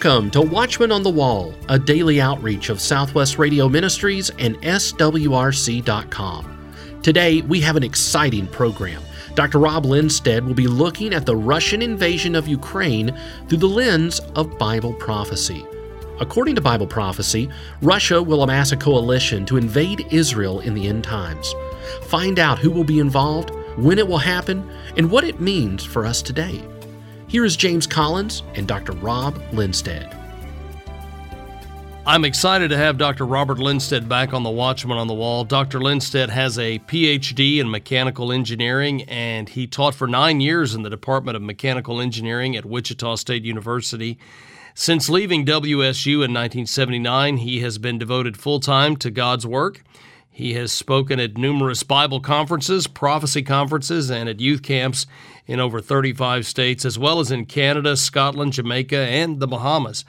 Welcome to Watchman on the Wall, a daily outreach of Southwest Radio Ministries and SWRC.com. Today, we have an exciting program. Dr. Rob Lindsted will be looking at the Russian invasion of Ukraine through the lens of Bible prophecy. According to Bible prophecy, Russia will amass a coalition to invade Israel in the end times. Find out who will be involved, when it will happen, and what it means for us today. Here is James Collins and Dr. Rob Lindsted. I'm excited to have Dr. Robert Lindsted back on the Watchman on the Wall. Dr. Lindsted has a PhD in mechanical engineering, and he taught for nine years in the Department of Mechanical Engineering at Wichita State University. Since leaving WSU in 1979, he has been devoted full time to God's work. He has spoken at numerous Bible conferences, prophecy conferences, and at youth camps in over 35 states, as well as in Canada, Scotland, Jamaica, and the Bahamas.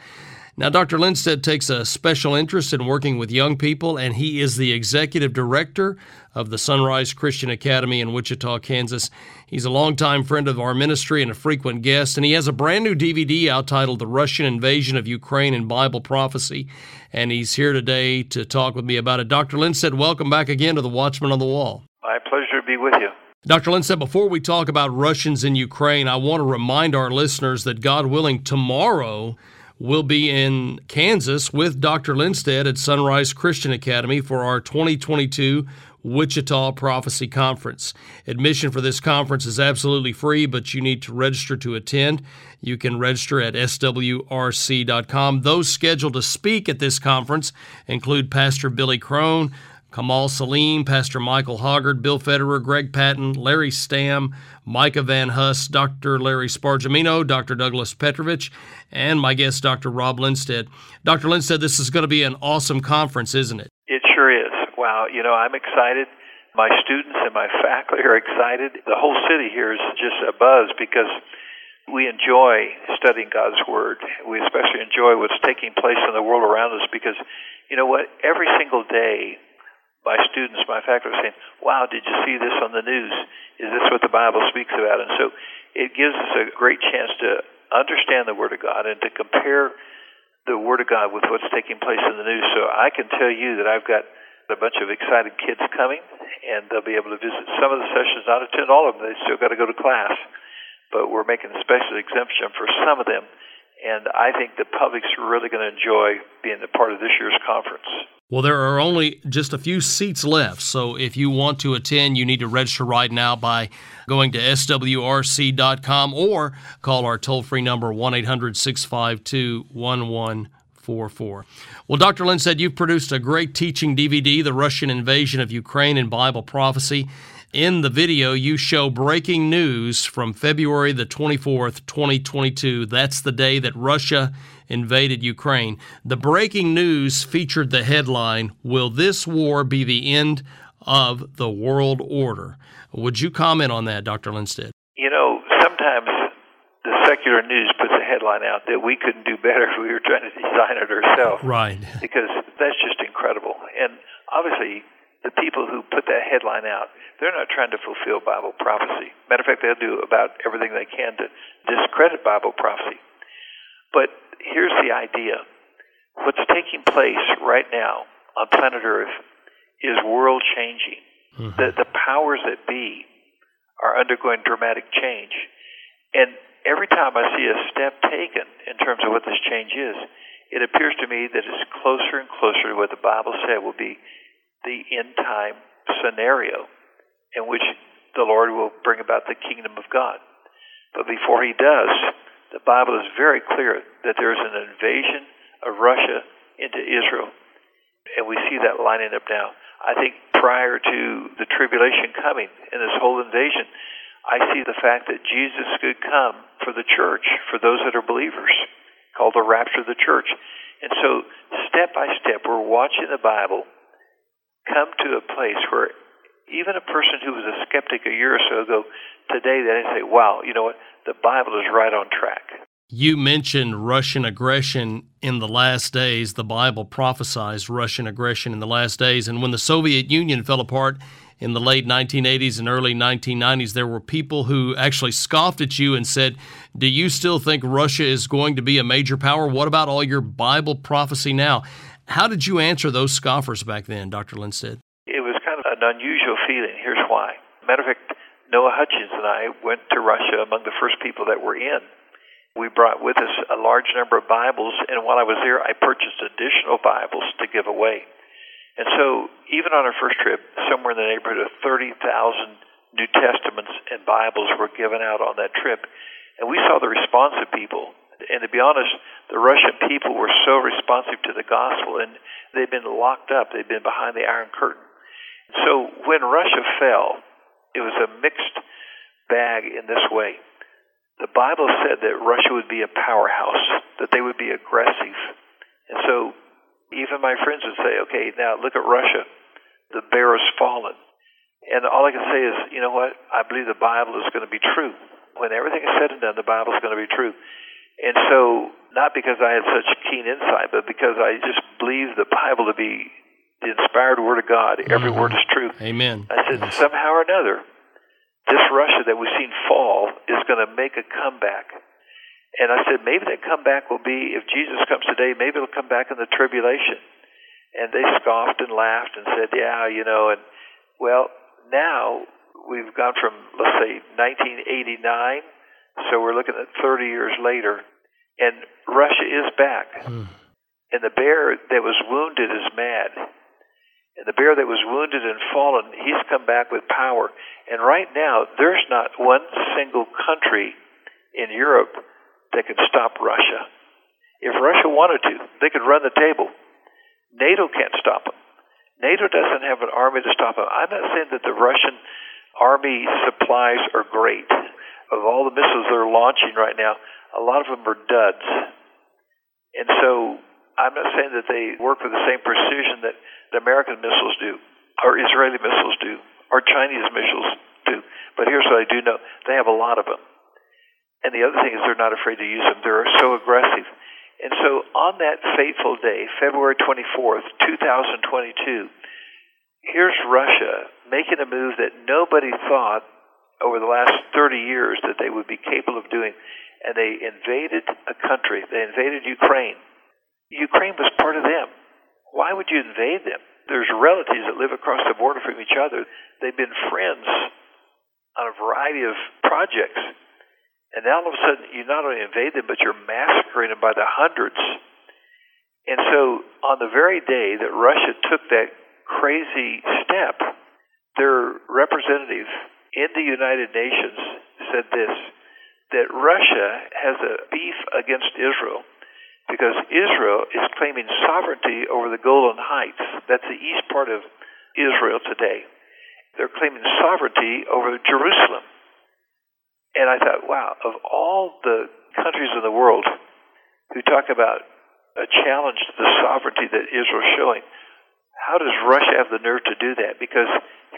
Now, Dr. Lindsted takes a special interest in working with young people, and he is the executive director of the Sunrise Christian Academy in Wichita, Kansas. He's a longtime friend of our ministry and a frequent guest, and he has a brand new DVD out titled The Russian Invasion of Ukraine and Bible Prophecy. And he's here today to talk with me about it. Dr. Lindsted, welcome back again to the Watchman on the Wall. My pleasure to be with you. Dr. Lindsted, before we talk about Russians in Ukraine, I want to remind our listeners that God willing, tomorrow we'll be in Kansas with Dr. Lindsted at Sunrise Christian Academy for our 2022 Wichita Prophecy Conference. Admission for this conference is absolutely free, but you need to register to attend. You can register at swrc.com. Those scheduled to speak at this conference include Pastor Billy Crone, Kamal Saleem, Pastor Michael Hoggard, Bill Federer, Greg Patton, Larry Stamm, Micah Van Huss, Dr. Larry Spargimino, Dr. Douglas Petrovich, and my guest, Dr. Rob Lindsted. Dr. Lindsted, this is going to be an awesome conference, isn't it? It sure is. Wow, you know, I'm excited. My students and my faculty are excited. The whole city here is just a buzz because we enjoy studying God's Word. We especially enjoy what's taking place in the world around us because, you know what, every single day my students, my faculty saying, wow, did you see this on the news? Is this what the Bible speaks about? And so it gives us a great chance to understand the Word of God and to compare the Word of God with what's taking place in the news. So I can tell you that I've got a bunch of excited kids coming, and they'll be able to visit some of the sessions, not attend all of them. They still got to go to class, but we're making a special exemption for some of them. And I think the public's really going to enjoy being a part of this year's conference. Well, there are only just a few seats left. So if you want to attend, you need to register right now by going to swrc.com or call our toll free number 1 800 652 1144. Well, Dr. Lindsted you've produced a great teaching DVD, The Russian Invasion of Ukraine and Bible Prophecy. In the video, you show breaking news from February the 24th, 2022. That's the day that Russia invaded Ukraine. The breaking news featured the headline Will this war be the end of the world order? Would you comment on that, Dr. Lindsted? You know, sometimes the secular news puts a headline out that we couldn't do better if we were trying to design it ourselves. Right. Because that's just incredible. And obviously, the people who put that headline out, they're not trying to fulfill Bible prophecy. Matter of fact, they'll do about everything they can to discredit Bible prophecy. But here's the idea what's taking place right now on planet Earth is world changing. Mm-hmm. The, the powers that be are undergoing dramatic change. And every time I see a step taken in terms of what this change is, it appears to me that it's closer and closer to what the Bible said will be the end time scenario in which the Lord will bring about the kingdom of God. But before he does, the Bible is very clear that there is an invasion of Russia into Israel. And we see that lining up now. I think prior to the tribulation coming and this whole invasion, I see the fact that Jesus could come for the church, for those that are believers, called the rapture of the church. And so, step by step, we're watching the Bible come to a place where even a person who was a skeptic a year or so ago, today they say, wow, you know what? The Bible is right on track. You mentioned Russian aggression in the last days. The Bible prophesies Russian aggression in the last days. And when the Soviet Union fell apart in the late 1980s and early 1990s, there were people who actually scoffed at you and said, Do you still think Russia is going to be a major power? What about all your Bible prophecy now? How did you answer those scoffers back then, Dr. Lindsted? It was kind of an unusual feeling. Here's why. Matter of fact, Noah Hutchings and I went to Russia among the first people that were in. We brought with us a large number of Bibles, and while I was there, I purchased additional Bibles to give away. And so, even on our first trip, somewhere in the neighborhood of 30,000 New Testaments and Bibles were given out on that trip. And we saw the response of people. And to be honest, the Russian people were so responsive to the gospel, and they'd been locked up, they'd been behind the Iron Curtain. So, when Russia fell, it was a mixed bag in this way. The Bible said that Russia would be a powerhouse, that they would be aggressive. And so even my friends would say, okay, now look at Russia. The bear has fallen. And all I can say is, you know what? I believe the Bible is going to be true. When everything is said and done, the Bible is going to be true. And so, not because I had such keen insight, but because I just believe the Bible to be the inspired Word of God. Every mm-hmm. word is true. Amen. I said, yes. somehow or another, this Russia that we've seen fall is going to make a comeback. And I said, maybe that comeback will be, if Jesus comes today, maybe it'll come back in the tribulation. And they scoffed and laughed and said, yeah, you know, and well, now we've gone from, let's say, 1989, so we're looking at 30 years later, and Russia is back. Mm. And the bear that was wounded is mad. And the bear that was wounded and fallen, he's come back with power. And right now, there's not one single country in Europe that could stop Russia. If Russia wanted to, they could run the table. NATO can't stop them. NATO doesn't have an army to stop them. I'm not saying that the Russian army supplies are great. Of all the missiles they're launching right now, a lot of them are duds. And so I'm not saying that they work with the same precision that the American missiles do, or Israeli missiles do, or Chinese missiles do. But here's what I do know they have a lot of them. And the other thing is they're not afraid to use them. They're so aggressive. And so on that fateful day, February 24th, 2022, here's Russia making a move that nobody thought over the last 30 years that they would be capable of doing. And they invaded a country. They invaded Ukraine. Ukraine was part of them. Why would you invade them? There's relatives that live across the border from each other. They've been friends on a variety of projects. And now all of a sudden, you not only invade them, but you're massacring them by the hundreds. And so, on the very day that Russia took that crazy step, their representative in the United Nations said this that Russia has a beef against Israel because Israel is claiming sovereignty over the Golan Heights. That's the east part of Israel today. They're claiming sovereignty over Jerusalem. And I thought, wow, of all the countries in the world who talk about a challenge to the sovereignty that Israel's showing, how does Russia have the nerve to do that? Because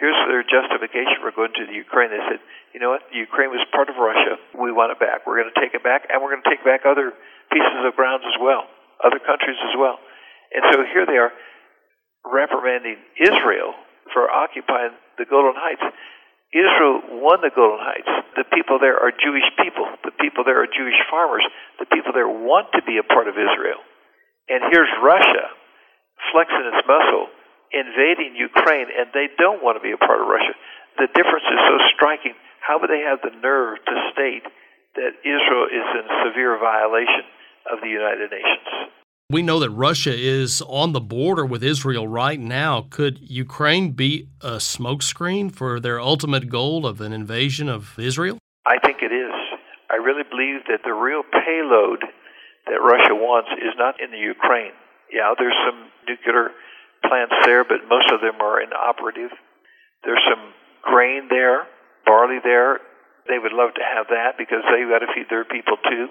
here's their justification for going to the Ukraine. They said, you know what, Ukraine was part of Russia. We want it back. We're going to take it back, and we're going to take back other pieces of grounds as well, other countries as well. And so here they are reprimanding Israel for occupying the Golan Heights. Israel won the Golan Heights. The people there are Jewish people. The people there are Jewish farmers. The people there want to be a part of Israel. And here's Russia flexing its muscle, invading Ukraine, and they don't want to be a part of Russia. The difference is so striking. How would they have the nerve to state that Israel is in severe violation of the United Nations? We know that Russia is on the border with Israel right now. Could Ukraine be a smokescreen for their ultimate goal of an invasion of Israel? I think it is. I really believe that the real payload that Russia wants is not in the Ukraine. Yeah, there's some nuclear plants there, but most of them are inoperative. There's some grain there, barley there. They would love to have that because they've got to feed their people too.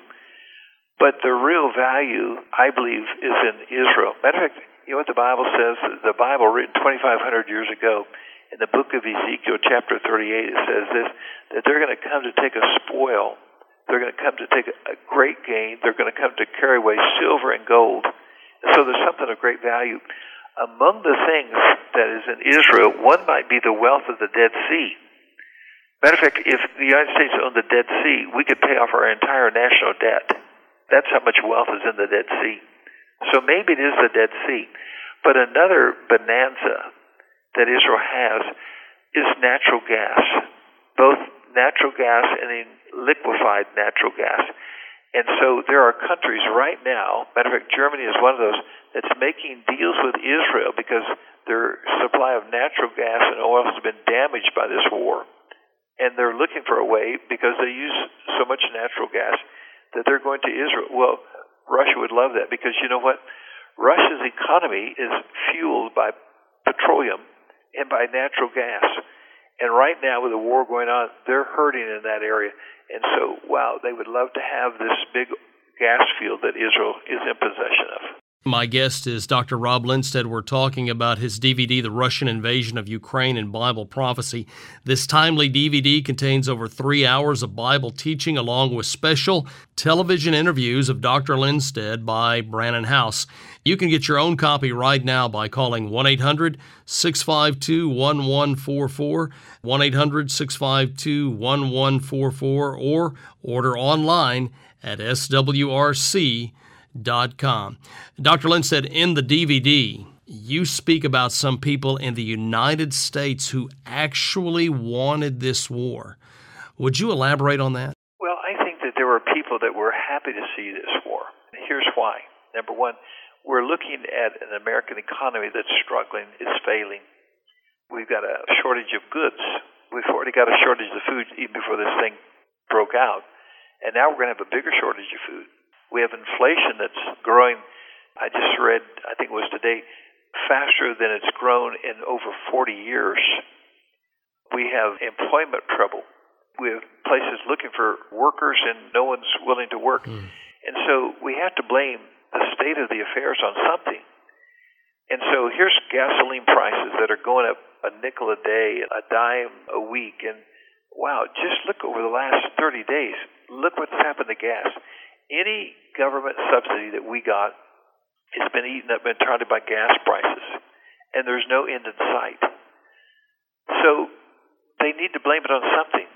But the real value, I believe, is in Israel. Matter of fact, you know what the Bible says? The Bible, written 2,500 years ago, in the book of Ezekiel, chapter 38, it says this that they're going to come to take a spoil. They're going to come to take a great gain. They're going to come to carry away silver and gold. And so there's something of great value. Among the things that is in Israel, one might be the wealth of the Dead Sea. Matter of fact, if the United States owned the Dead Sea, we could pay off our entire national debt. That's how much wealth is in the Dead Sea. So maybe it is the Dead Sea. But another bonanza that Israel has is natural gas, both natural gas and liquefied natural gas. And so there are countries right now, matter of fact, Germany is one of those, that's making deals with Israel because their supply of natural gas and oil has been damaged by this war. And they're looking for a way, because they use so much natural gas, that they're going to Israel. Well, Russia would love that because you know what? Russia's economy is fueled by petroleum and by natural gas. And right now, with the war going on, they're hurting in that area. And so, wow, they would love to have this big gas field that Israel is in possession of. My guest is Dr. Rob Lindsted. We're talking about his DVD, The Russian Invasion of Ukraine and Bible Prophecy. This timely DVD contains over three hours of Bible teaching, along with special television interviews of Dr. Lindsted by Brannon Howse. You can get your own copy right now by calling 1 800 652 1144, 1 800 652 1144, or order online at swrc.com com. Dr. said in the DVD, you speak about some people in the United States who actually wanted this war. Would you elaborate on that? Well, I think that there were people that were happy to see this war. Here's why. Number one, we're looking at an American economy that's struggling, is failing. We've got a shortage of goods. We've already got a shortage of food even before this thing broke out. And now we're going to have a bigger shortage of food. We have inflation that's growing. I just read, I think it was today, faster than it's grown in over 40 years. We have employment trouble. We have places looking for workers and no one's willing to work. Mm. And so we have to blame the state of the affairs on something. And so here's gasoline prices that are going up a nickel a day, a dime a week. And wow, just look over the last 30 days. Look what's happened to gas any government subsidy that we got has been eaten up entirely by gas prices, and there's no end in sight. So they need to blame it on something.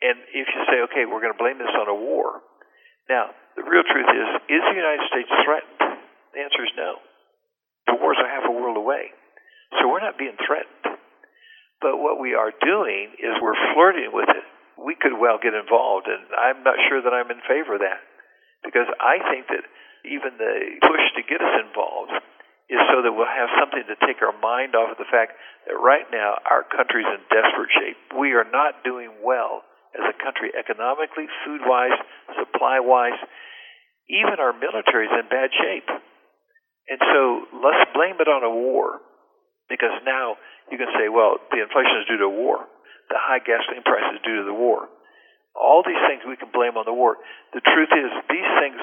And if you say, okay, we're going to blame this on a war, now the real truth is, is the United States threatened? The answer is no. The wars are half a world away, so we're not being threatened. But what we are doing is we're flirting with it. We could well get involved, and I'm not sure that I'm in favor of that because I think that even the push to get us involved is so that we'll have something to take our mind off of the fact that right now our country's in desperate shape. We are not doing well as a country economically, food wise, supply wise. Even our military is in bad shape. And so let's blame it on a war because now you can say, well, the inflation is due to a war. The high gasoline price is due to the war. All these things we can blame on the war. The truth is, these things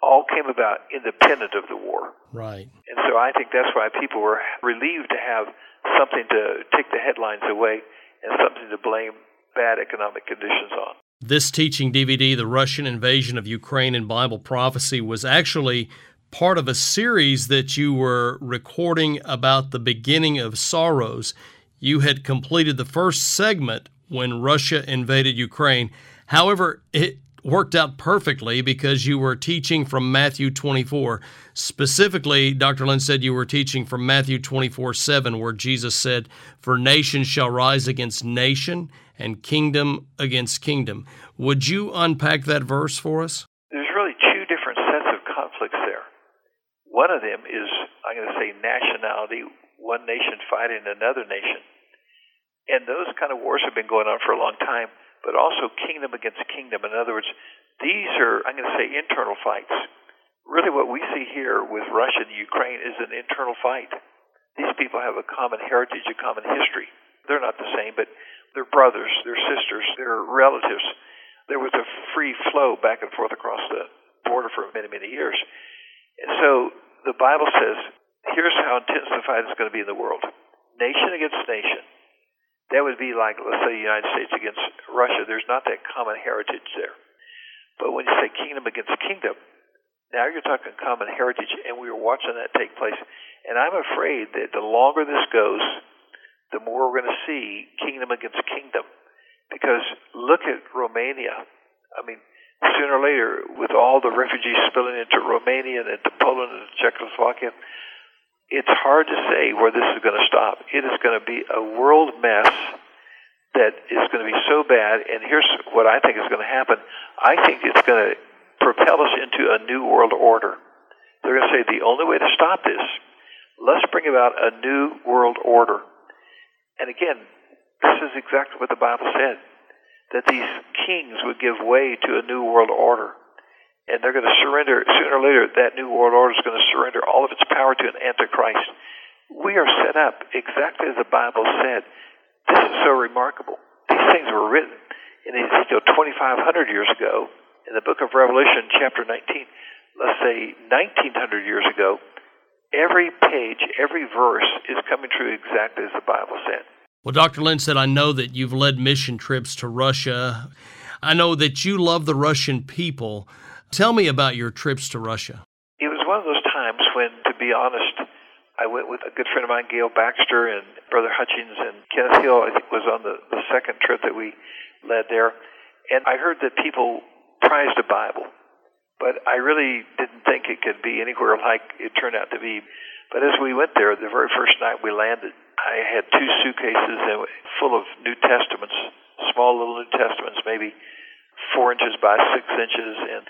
all came about independent of the war. Right. And so I think that's why people were relieved to have something to take the headlines away and something to blame bad economic conditions on. This teaching DVD, The Russian Invasion of Ukraine and Bible Prophecy, was actually part of a series that you were recording about the beginning of sorrows. You had completed the first segment when Russia invaded Ukraine. However, it worked out perfectly because you were teaching from Matthew 24. Specifically, Dr. Lindsted you were teaching from Matthew 24 7, where Jesus said, For nation shall rise against nation and kingdom against kingdom. Would you unpack that verse for us? There's really two different sets of conflicts there. One of them is, I'm going to say, nationality, one nation fighting another nation. And those kind of wars have been going on for a long time but also kingdom against kingdom. In other words, these are, I'm going to say, internal fights. Really, what we see here with Russia and Ukraine is an internal fight. These people have a common heritage, a common history. They're not the same, but they're brothers, they're sisters, they're relatives. There was a free flow back and forth across the border for many, many years. And so the Bible says, here's how fight is going to be in the world nation against nation, that would be like, let's say, the United States against Russia. There's not that common heritage there. But when you say kingdom against kingdom, now you're talking common heritage, and we are watching that take place. And I'm afraid that the longer this goes, the more we're going to see kingdom against kingdom. Because look at Romania. I mean, sooner or later, with all the refugees spilling into Romania and into Poland and Czechoslovakia, it's hard to say where this is going to stop. It is going to be a world mess that is going to be so bad. And here's what I think is going to happen I think it's going to propel us into a new world order. They're going to say the only way to stop this, let's bring about a new world order. And again, this is exactly what the Bible said that these kings would give way to a new world order. And they're going to surrender, sooner or later, that new world order is going to surrender all of its power to an antichrist. We are set up exactly as the Bible said. This is so remarkable. These things were written in Ezekiel 2,500 years ago, in the book of Revelation, chapter 19, let's say 1,900 years ago. Every page, every verse is coming true exactly as the Bible said. Well, Dr. Lindsted, I know that you've led mission trips to Russia. I know that you love the Russian people. Tell me about your trips to Russia. It was one of those times when, to be honest, I went with a good friend of mine, Gail Baxter, and Brother Hutchings, and Kenneth Hill, I think, was on the, the second trip that we led there. And I heard that people prized the Bible, but I really didn't think it could be anywhere like it turned out to be. But as we went there, the very first night we landed, I had two suitcases full of New Testaments, small little New Testaments, maybe four inches by six inches, and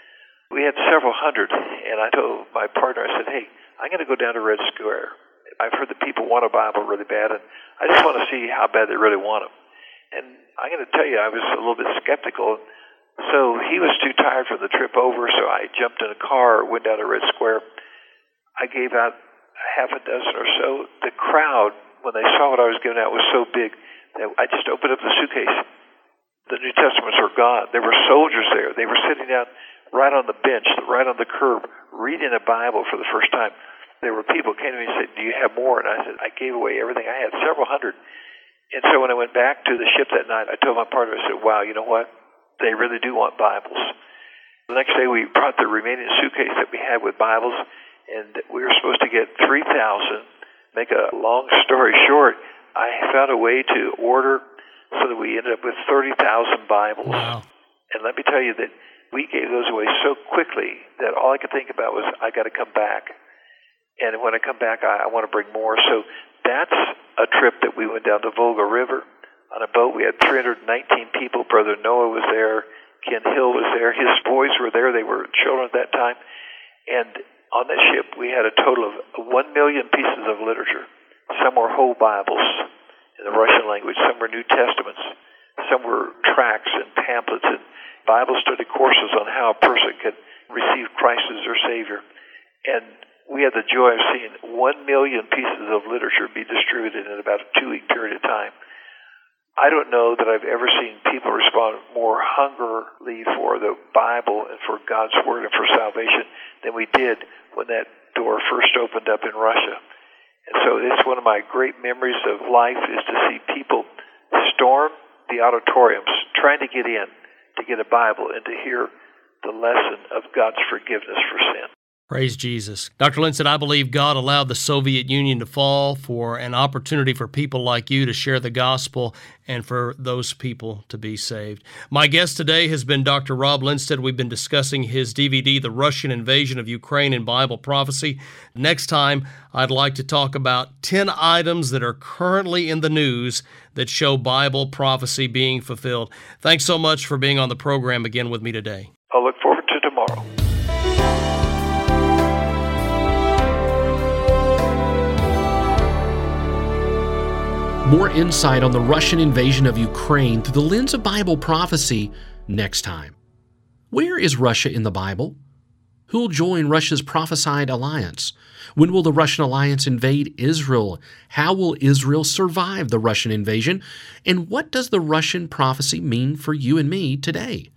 we had several hundred. And I told my partner, I said, "Hey, I'm going to go down to Red Square. I've heard that people want a Bible really bad, and I just want to see how bad they really want them." And I'm going to tell you, I was a little bit skeptical. So he was too tired for the trip over, so I jumped in a car, went down to Red Square. I gave out half a dozen or so. The crowd when they saw what I was giving out was so big that I just opened up the suitcase. The New Testaments were gone. There were soldiers there. They were sitting down right on the bench, right on the curb, reading a Bible for the first time. There were people came to me and said, "Do you have more?" And I said, "I gave away everything I had, several hundred. And so when I went back to the ship that night, I told my partner, I said, "Wow, you know what? They really do want Bibles." The next day, we brought the remaining suitcase that we had with Bibles, and we were supposed to get three thousand make a long story short, I found a way to order so that we ended up with 30,000 Bibles. Wow. And let me tell you that we gave those away so quickly that all I could think about was, I got to come back. And when I come back, I, I want to bring more. So that's a trip that we went down the Volga River on a boat. We had 319 people. Brother Noah was there. Ken Hill was there. His boys were there. They were children at that time. And on that ship, we had a total of one million pieces of literature. Some were whole Bibles in the Russian language, some were New Testaments, some were tracts and pamphlets and Bible study courses on how a person could receive Christ as their Savior. And we had the joy of seeing one million pieces of literature be distributed in about a two week period of time. I don't know that I've ever seen people respond more hungrily for the Bible and for God's Word and for salvation than we did when that door first opened up in Russia. And so it's one of my great memories of life is to see people storm the auditoriums trying to get in to get a Bible and to hear the lesson of God's forgiveness for sin. Praise Jesus. Dr. Lindsted, I believe God allowed the Soviet Union to fall for an opportunity for people like you to share the gospel and for those people to be saved. My guest today has been Dr. Rob Lindsted. We've been discussing his DVD, The Russian Invasion of Ukraine and Bible Prophecy. Next time, I'd like to talk about 10 items that are currently in the news that show Bible prophecy being fulfilled. Thanks so much for being on the program again with me today. I'll look forward to tomorrow. More insight on the Russian invasion of Ukraine through the lens of Bible prophecy next time. Where is Russia in the Bible? Who will join Russia's prophesied alliance? When will the Russian alliance invade Israel? How will Israel survive the Russian invasion? And what does the Russian prophecy mean for you and me today?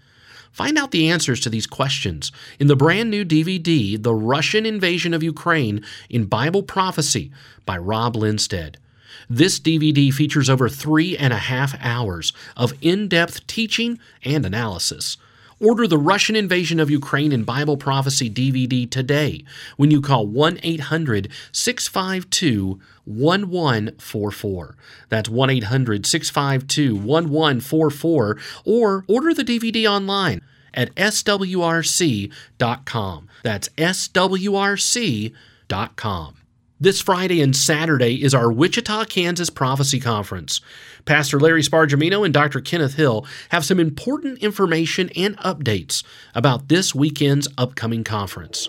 Find out the answers to these questions in the brand new DVD, The Russian Invasion of Ukraine in Bible Prophecy by Rob Lindsted. This DVD features over three and a half hours of in depth teaching and analysis. Order the Russian Invasion of Ukraine and Bible Prophecy DVD today when you call 1 800 652 1144. That's 1 800 652 1144. Or order the DVD online at swrc.com. That's swrc.com. This Friday and Saturday is our Wichita, Kansas Prophecy Conference. Pastor Larry Spargimino and Dr. Kenneth Hill have some important information and updates about this weekend's upcoming conference.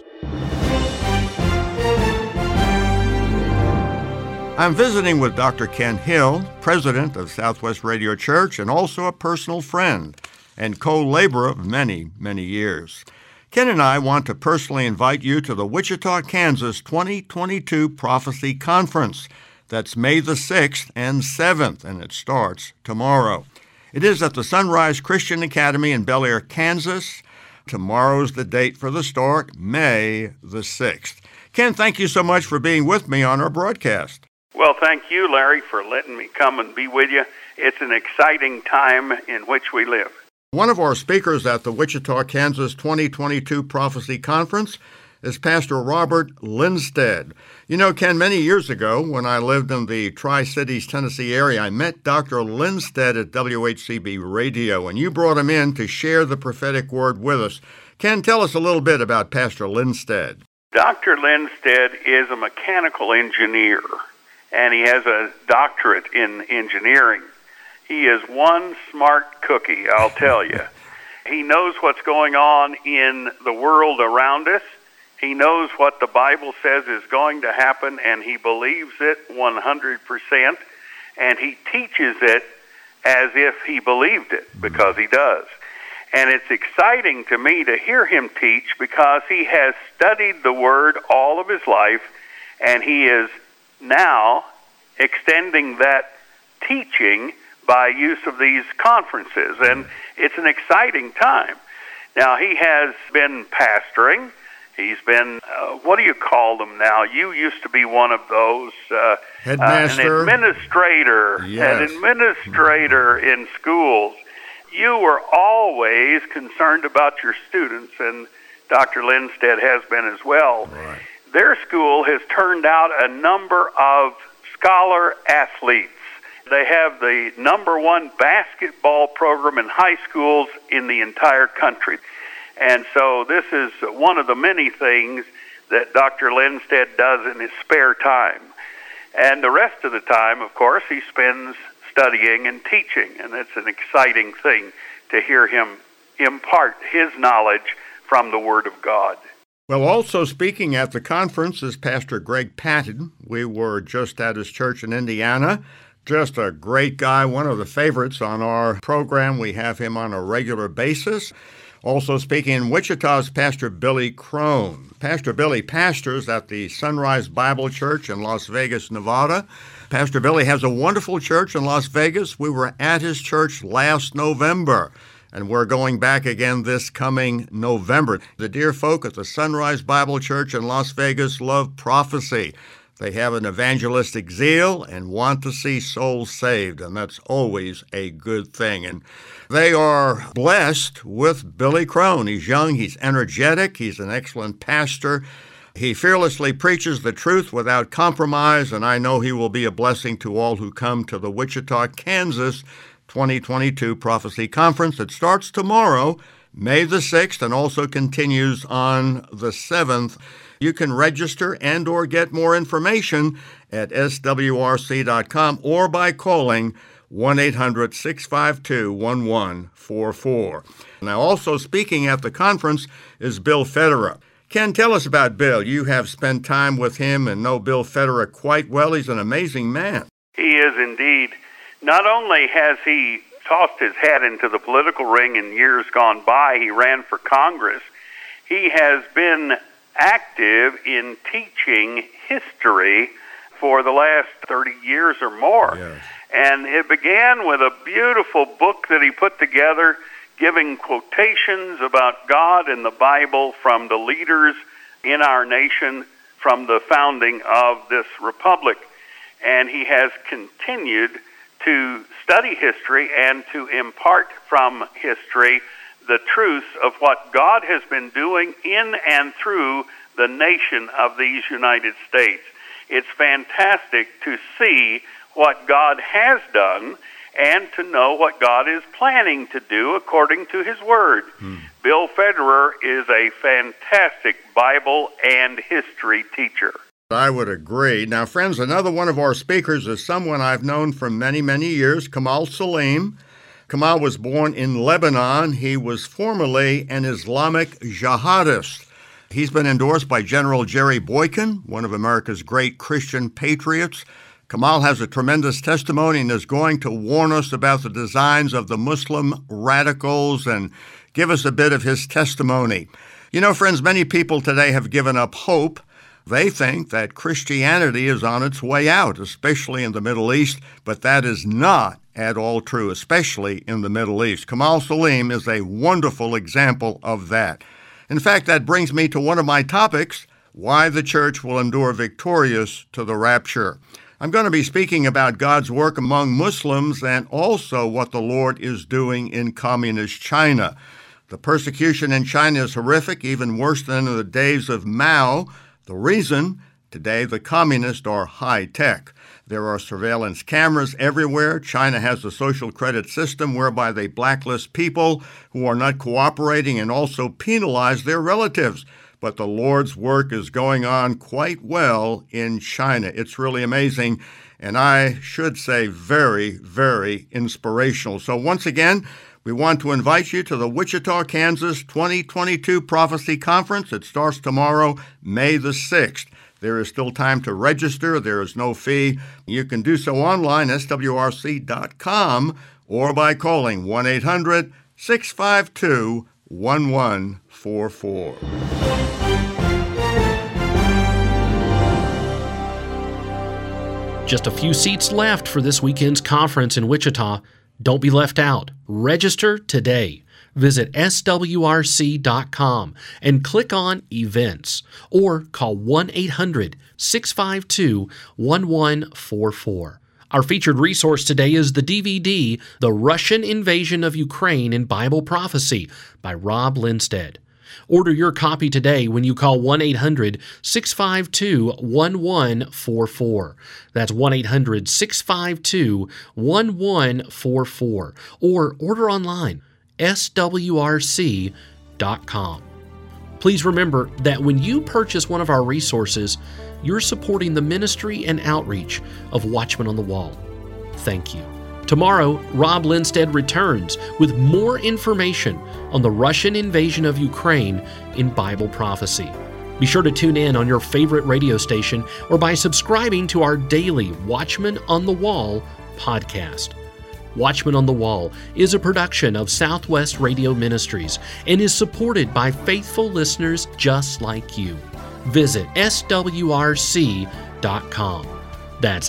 I'm visiting with Dr. Ken Hill, president of Southwest Radio Church and also a personal friend and co laborer of many, many years. Ken and I want to personally invite you to the Wichita, Kansas 2022 Prophecy Conference. That's May the 6th and 7th, and it starts tomorrow. It is at the Sunrise Christian Academy in Bel Aire, Kansas. Tomorrow's the date for the start, May the 6th. Ken, thank you so much for being with me on our broadcast. Well, thank you, Larry, for letting me come and be with you. It's an exciting time in which we live. One of our speakers at the Wichita, Kansas 2022 Prophecy Conference is Pastor Robert Lindsted. You know, Ken, many years ago when I lived in the Tri Cities, Tennessee area, I met Dr. Lindsted at WHCB Radio, and you brought him in to share the prophetic word with us. Ken, tell us a little bit about Pastor Lindsted. Dr. Lindsted is a mechanical engineer, and he has a doctorate in engineering. He is one smart cookie, I'll tell you. he knows what's going on in the world around us. He knows what the Bible says is going to happen, and he believes it 100%, and he teaches it as if he believed it, mm-hmm. because he does. And it's exciting to me to hear him teach because he has studied the Word all of his life, and he is now extending that teaching by use of these conferences, and it's an exciting time. Now, he has been pastoring. He's been, uh, what do you call them now? You used to be one of those. Uh, Headmaster. Uh, an administrator. Yes. An administrator in schools. You were always concerned about your students, and Dr. Lindsted has been as well. Right. Their school has turned out a number of scholar athletes they have the number one basketball program in high schools in the entire country. And so this is one of the many things that Dr. Lindsted does in his spare time. And the rest of the time, of course, he spends studying and teaching. And it's an exciting thing to hear him impart his knowledge from the Word of God. Well, also speaking at the conference is Pastor Greg Patton. We were just at his church in Indiana. Just a great guy, one of the favorites on our program. We have him on a regular basis. Also speaking in Wichita's Pastor Billy Crone. Pastor Billy pastors at the Sunrise Bible Church in Las Vegas, Nevada. Pastor Billy has a wonderful church in Las Vegas. We were at his church last November, and we're going back again this coming November. The dear folk at the Sunrise Bible Church in Las Vegas love prophecy. They have an evangelistic zeal and want to see souls saved, and that's always a good thing. And they are blessed with Billy Crone. He's young, he's energetic, he's an excellent pastor. He fearlessly preaches the truth without compromise, and I know he will be a blessing to all who come to the Wichita, Kansas 2022 Prophecy Conference. It starts tomorrow, May the 6th, and also continues on the 7th. You can register and or get more information at swrc.com or by calling 1-800-652-1144. Now also speaking at the conference is Bill Federer. Ken, tell us about Bill. You have spent time with him and know Bill Federer quite well. He's an amazing man. He is indeed. Not only has he tossed his hat into the political ring in years gone by, he ran for Congress. He has been active in teaching history for the last 30 years or more. Yes. And it began with a beautiful book that he put together giving quotations about God and the Bible from the leaders in our nation from the founding of this republic. And he has continued to study history and to impart from history the truth of what God has been doing in and through the nation of these United States. It's fantastic to see what God has done and to know what God is planning to do according to His Word. Hmm. Bill Federer is a fantastic Bible and history teacher. I would agree. Now, friends, another one of our speakers is someone I've known for many, many years, Kamal Saleem. Kamal was born in Lebanon. He was formerly an Islamic jihadist. He's been endorsed by General Jerry Boykin, one of America's great Christian patriots. Kamal has a tremendous testimony and is going to warn us about the designs of the Muslim radicals and give us a bit of his testimony. You know, friends, many people today have given up hope. They think that Christianity is on its way out, especially in the Middle East, but that is not at all true, especially in the Middle East. Kamal Saleem is a wonderful example of that. In fact, that brings me to one of my topics why the church will endure victorious to the rapture. I'm going to be speaking about God's work among Muslims and also what the Lord is doing in communist China. The persecution in China is horrific, even worse than in the days of Mao. The reason? Today, the communists are high tech. There are surveillance cameras everywhere. China has a social credit system whereby they blacklist people who are not cooperating and also penalize their relatives. But the Lord's work is going on quite well in China. It's really amazing. And I should say, very, very inspirational. So, once again, we want to invite you to the Wichita, Kansas 2022 Prophecy Conference. It starts tomorrow, May the 6th. There is still time to register. There is no fee. You can do so online, swrc.com, or by calling 1 800 652 1144. Just a few seats left for this weekend's conference in Wichita. Don't be left out. Register today visit swrc.com and click on Events or call 1 800 652 1144. Our featured resource today is the DVD, The Russian Invasion of Ukraine in Bible Prophecy by Rob Lindsted. Order your copy today when you call 1 800 652 1144. That's 1 800 652 1144. Or order online swrc.com. Please remember that when you purchase one of our resources, you're supporting the ministry and outreach of Watchmen on the Wall. Thank you. Tomorrow, Rob Lindsted returns with more information on the Russian invasion of Ukraine in Bible prophecy. Be sure to tune in on your favorite radio station or by subscribing to our daily Watchmen on the Wall podcast. Watchman on the Wall is a production of Southwest Radio Ministries and is supported by faithful listeners just like you. Visit swrc.com. That's